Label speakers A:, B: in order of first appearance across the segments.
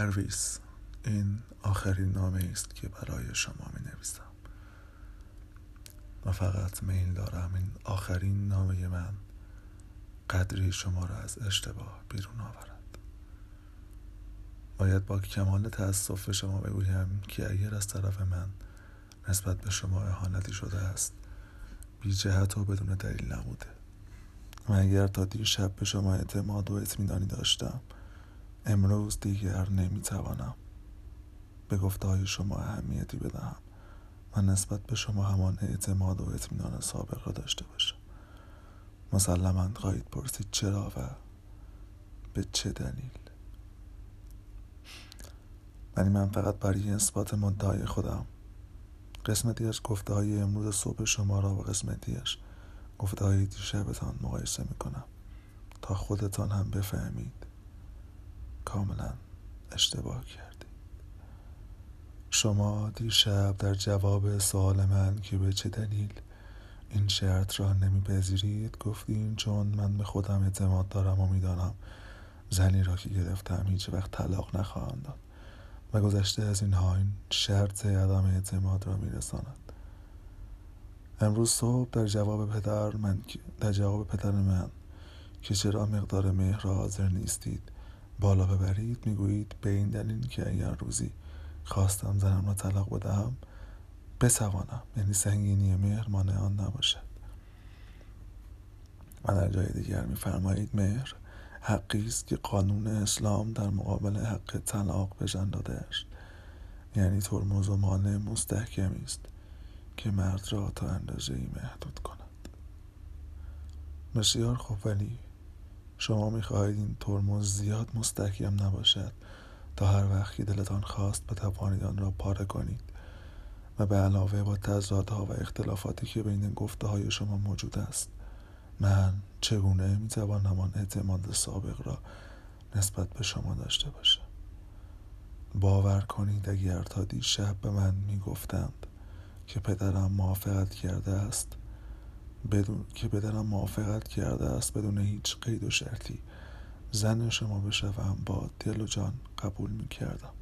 A: پرویز این آخرین نامه است که برای شما می نویسم و فقط میل دارم این آخرین نامه من قدری شما را از اشتباه بیرون آورد. باید با کمال تأسف شما بگویم که اگر از طرف من نسبت به شما اهانتی شده است بی جهت و بدون دلیل نبوده. و اگر تا دیر شب به شما اعتماد و اطمینانی داشتم امروز دیگر نمی‌توانم به گفته های شما اهمیتی بدهم و نسبت به شما همان اعتماد و اطمینان سابق را داشته باشم. مسلما خواهید پرسید چرا و به چه دلیل؟ ولی من فقط برای اثبات مدعای خودم قسمتیش گفته های امروز صبح شما را و قسمتیش گفته های دیشبتان مقایسه می‌کنم تا خودتان هم بفهمید. کاملا اشتباه کردید شما دیشب در جواب سوال من که به چه دلیل این شرط را نمیپذیرید گفتین چون من به خودم اعتماد دارم و می‌دانم زنی را که گرفتم هیچ وقت طلاق نخواهم داد و گذشته از اینها این شرط عدم اعتماد را میرساند. امروز صبح در جواب پدر من در جواب پدر من که چرا مقدار مهر را حاضر نیستید بالا ببرید می‌گویید به این دلیل که اگر روزی خواستم زنم را طلاق بدهم بتوانم. یعنی سنگینی مهر مانع آن نباشد. و در جای دیگر میفرمایید مهر حقی است که قانون اسلام در مقابل حق طلاق بجن داده است. یعنی ترمز و مانع مستحکمی است که مرد را تا اندازه ای محدود کند. بسیار خوب. ولی شما می‌خواهید این ترمز زیاد مستحکم نباشد تا هر وقت که دلتان خواست بتوانید آن را پاره کنید و به علاوه با تضادها و اختلافاتی که بین گفته های شما موجود است من چگونه می‌توانم آن اعتماد سابق را نسبت به شما داشته باشم؟ باور کنید اگر تا دیشب به من می‌گفتند که پدرم موافقت کرده است بدون که پدرم موافقت کرده است بدون هیچ قید و شرطی. زن شما بشوم با دل و جان قبول می کردم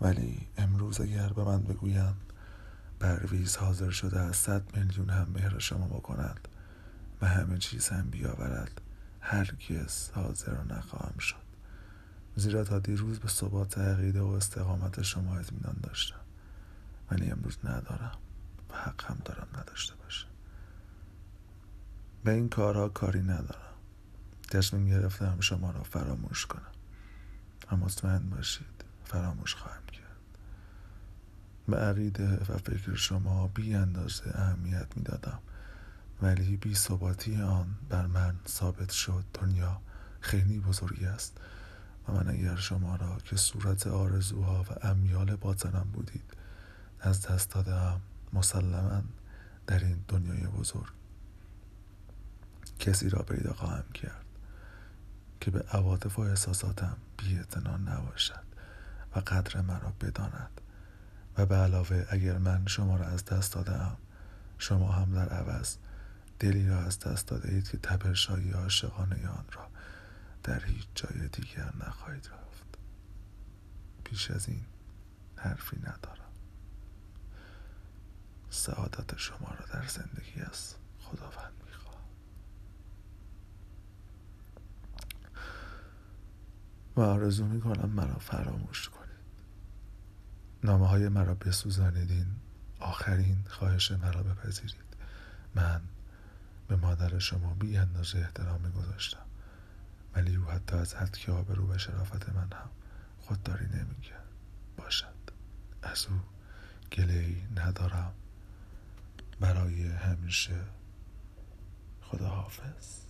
A: ولی امروز اگر به من بگویند پرویز حاضر شده از صد میلیون هم مهر شما بکند و همه چیز هم بیاورد هرگز حاضر نخواهم شد. زیرا تا دیروز به ثبات عقیده و استقامت شما اطمینان داشتم. ولی امروز ندارم و حق هم دارم نداشته باشم. به این کارها کاری ندارم. تصمیم گرفتم شما را فراموش کنم. و مطمئن باشید فراموش خواهم کرد. به عقیده و فکر شما بی اندازه اهمیت می دادم ولی بی ثباتی آن بر من ثابت شد. دنیا خیلی بزرگی است. و من اگر شما را که صورت آرزوها و امیال باطنم بودید از دست دادم مسلما در این دنیای بزرگ کسی را پیدا خواهم کرد که به عواطف و احساساتم بی نباشد و قدر مرا بداند. و به علاوه اگر من شما را از دست دادم شما هم در عوض دلی را از دست داده اید که تبرشایی عاشقانه آن را در هیچ جای دیگر نخواهید رفت. پیش از این حرفی ندارم. سعادت شما را در زندگی از خداوند می‌خواهم و آرزو می‌کنم مرا فراموش کنید. نامه های مرا بسوزانیدین آخرین خواهش مرا بپذیرید. من به مادر شما بی اندازه احترام میگذاشتم. ولی او حتی از حد که آبرو و شرافت من هم خودداری نمی‌کرد. باشد. از او گله ندارم. برای همیشه خداحافظ.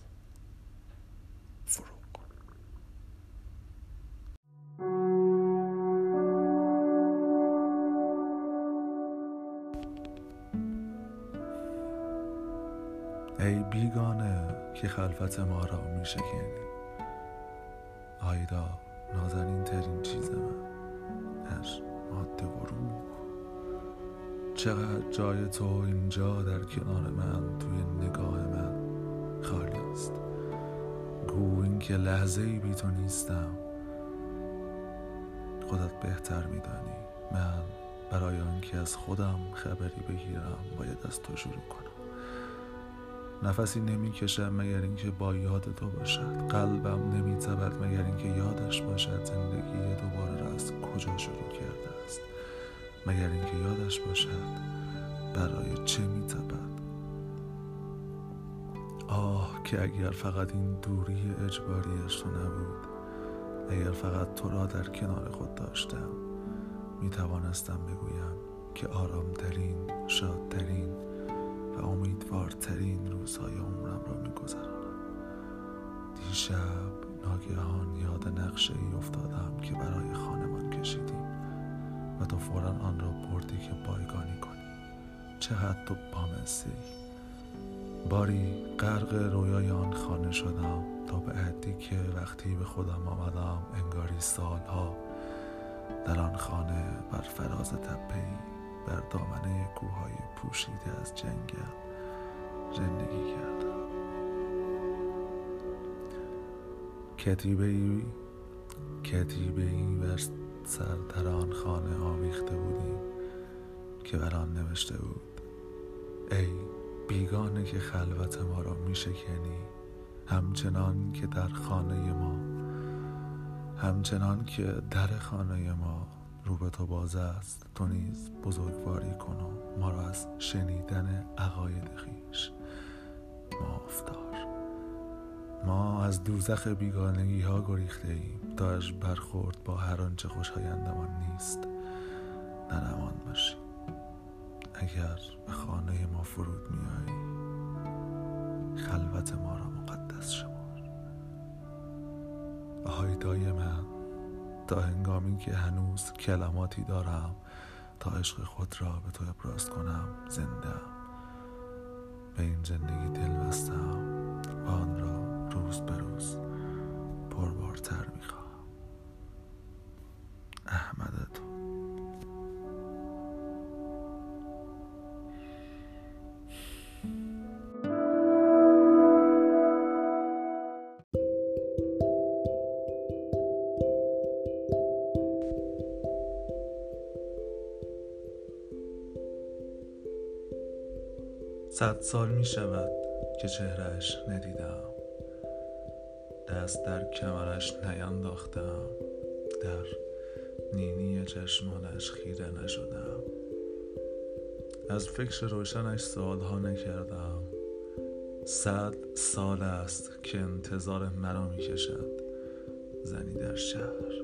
A: که خلفت ما را می شکنی آیدا نازنین ترین چیز من. هر ماده و روح. چقدر جای تو اینجا در کنار من توی نگاه من خالی است. گو این که لحظه ای بی تو نیستم. خودت بهتر میدانی. من برای آنکه از خودم خبری بگیرم باید از تو شروع کنم. نفسی نمی‌کشم مگر اینکه با یاد تو باشد. قلبم نمیتبد مگر اینکه یادش باشد زندگی دوباره را از کجا شروع کرده است. مگر اینکه یادش باشد برای چه میتبد آه که اگر فقط این دوری اجباریش تو نبود اگر فقط تو را در کنار خود داشتم می توانستم بگویم که آرامترین شادترین و امیدوارترین دیشب ناگهان یاد نقشه ای افتادم که برای خانمان کشیدیم و تو فورا آن را بردی که بایگانی کنی. چقدر تو بامسی باری غرق رویای آن خانه شدم تا به عدی که وقتی به خودم آمدم انگاری سالها در آن خانه بر فراز تپهای بر دامنه کوههای پوشیده از جنگل زندگی کردم. کتیبه ای کتیبه ای بر سر در آن خانه آویخته بودیم که بر آن نوشته بود ای بیگانه که خلوت ما را می شکنی همچنان که در خانه ما همچنان که در خانه ما رو به تو باز است تو نیز بزرگواری کن و ما را از شنیدن عقاید خیش مافتار ما از دوزخ بیگانگی ها گریخته ایم. تا از برخورد با هر آنچه خوشایندمان نیست. در امان باشیم. اگر به خانه ما فرود میایی خلوت ما را مقدس شمار. آهایدای من تا هنگامی که هنوز کلماتی دارم تا عشق خود را به تو ابراز کنم زنده به این زندگی دل بستم و آن را روز به روز پربارتر می‌خواهم. احمد تو. صد سال می شود که چهرش ندیدم. دست در کمرش نینداختم. در نینی چشمانش خیره نشدم. از فکر روشنش سالها نکردم. صد سال است که انتظار مرا می کشد زنی در شهر.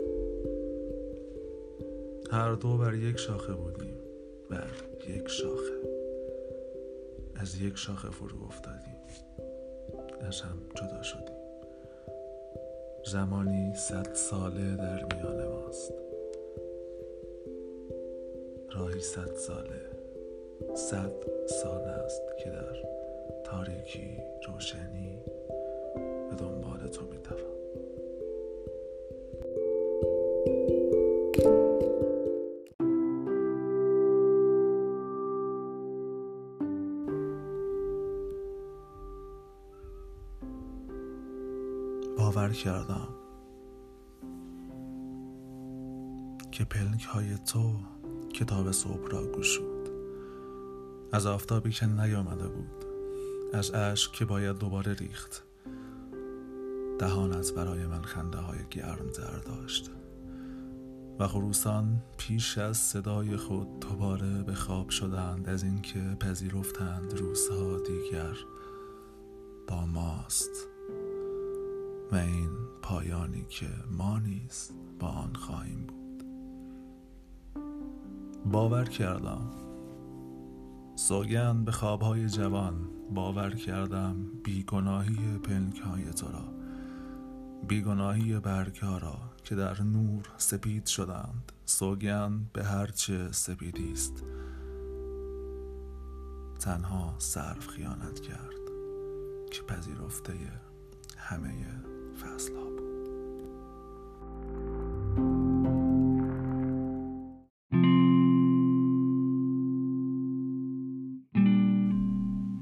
A: هر دو بر یک شاخه بودیم. بر یک شاخه. از یک شاخه فرو افتادیم. از هم جدا شدیم. زمانی صد ساله در میان ماست. راهی صد ساله صد سال است که در تاریکی روشنی به دنبال تو میدوم کردم که پلک های تو کتاب صبح را گشود از آفتابی که نیامده بود از اشک که باید دوباره ریخت. دهانت برای من خنده های گرم در داشت و خروسان پیش از صدای خود دوباره به خواب شدند از اینکه پذیرفتند روزها دیگر با ماست. و این پایانی که ما نیز با آن خواهیم بود. باور کردم. سوگند به خوابهای جوان باور کردم بیگناهی پلک های تو را بیگناهی برگها را که در نور سپید شدند سوگند به هرچه سپیدی است. تنها صرف خیانت کرد که پذیرفته همه بود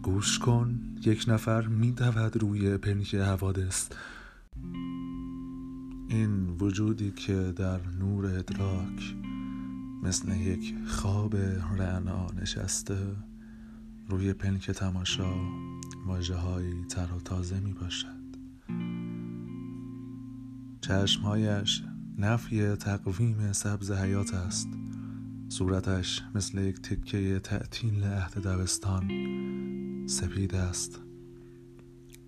A: گوش کن یک نفر می دود روی پنک حوادث. این وجودی که در نور ادراک مثل یک خواب رعنا نشسته روی پلک تماشا واجه هایی تر و تازه می باشد چشمهایش نفی تقویم سبز حیات است. صورتش مثل یک تکه تعطیل عهد دبستان سپید است.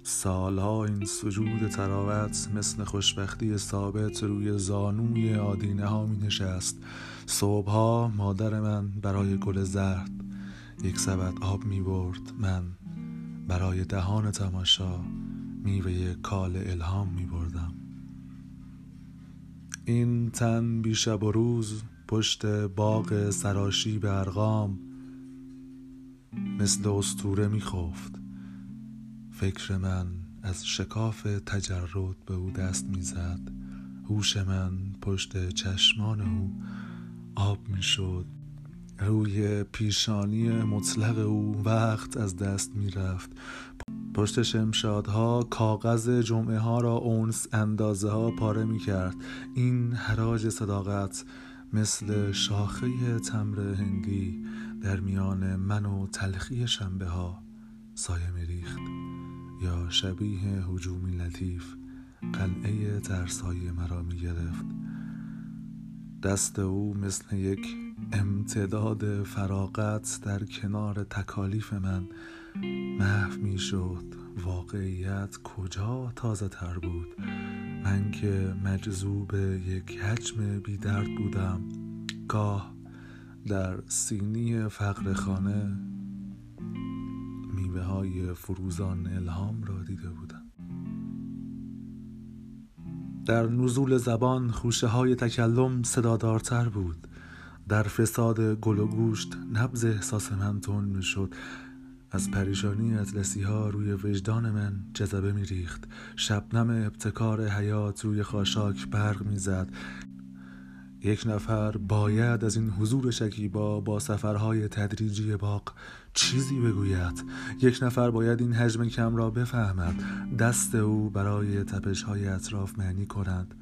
A: سالها این سجود تراوت مثل خوشبختی ثابت روی زانوی آدینه ها می نشست صبحها مادر من برای گل زرد یک سبد آب می برد من برای دهان تماشا میوه کال الهام می بردم این تن بیشب و روز پشت باغ سراشی به ارغام مثل استوره میخفت فکر من از شکاف تجرد به او دست می‌زد هوش من پشت چشمان او آب می‌شد روی پیشانی مطلق او وقت از دست می‌رفت پشت شمشادها کاغذ جمعه ها را اونس اندازه ها پاره می کرد این حراج صداقت مثل شاخه تمر هندی در میان من و تلخی شنبه ها سایه می ریخت یا شبیه حجومی لطیف قلعه ترسایی مرا می گرفت دست او مثل یک امتداد فراغت در کنار تکالیف من محو می شد واقعیت کجا تازه تر بود؟ من که مجذوب یک حجم بیدرد بودم. گاه در سینی فقر خانه میوه های فروزان الهام را دیده بودم. در نزول زبان خوشه های تکلم صدادارتر بود. در فساد گل و گوشت نبز احساس من تون می شد. از پریشانی اطلسی ها روی وجدان من جذبه می ریخت شبنم ابتکار حیات روی خاشاک برق می زد یک نفر باید از این حضور شکیبا با سفرهای تدریجی باغ چیزی بگوید. یک نفر باید این حجم کم را بفهمد. دست او برای تپش های اطراف معنی کند.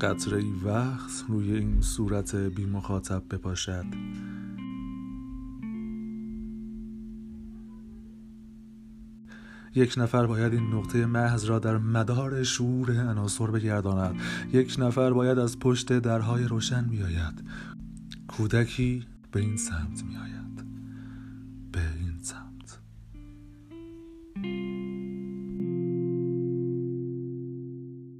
A: قطره وقت روی این صورت بی مخاطب بپاشد. یک نفر باید این نقطه محض را در مدار شعور عناصر بگرداند. یک نفر باید از پشت درهای روشن بیاید. کودکی به این سمت میآید.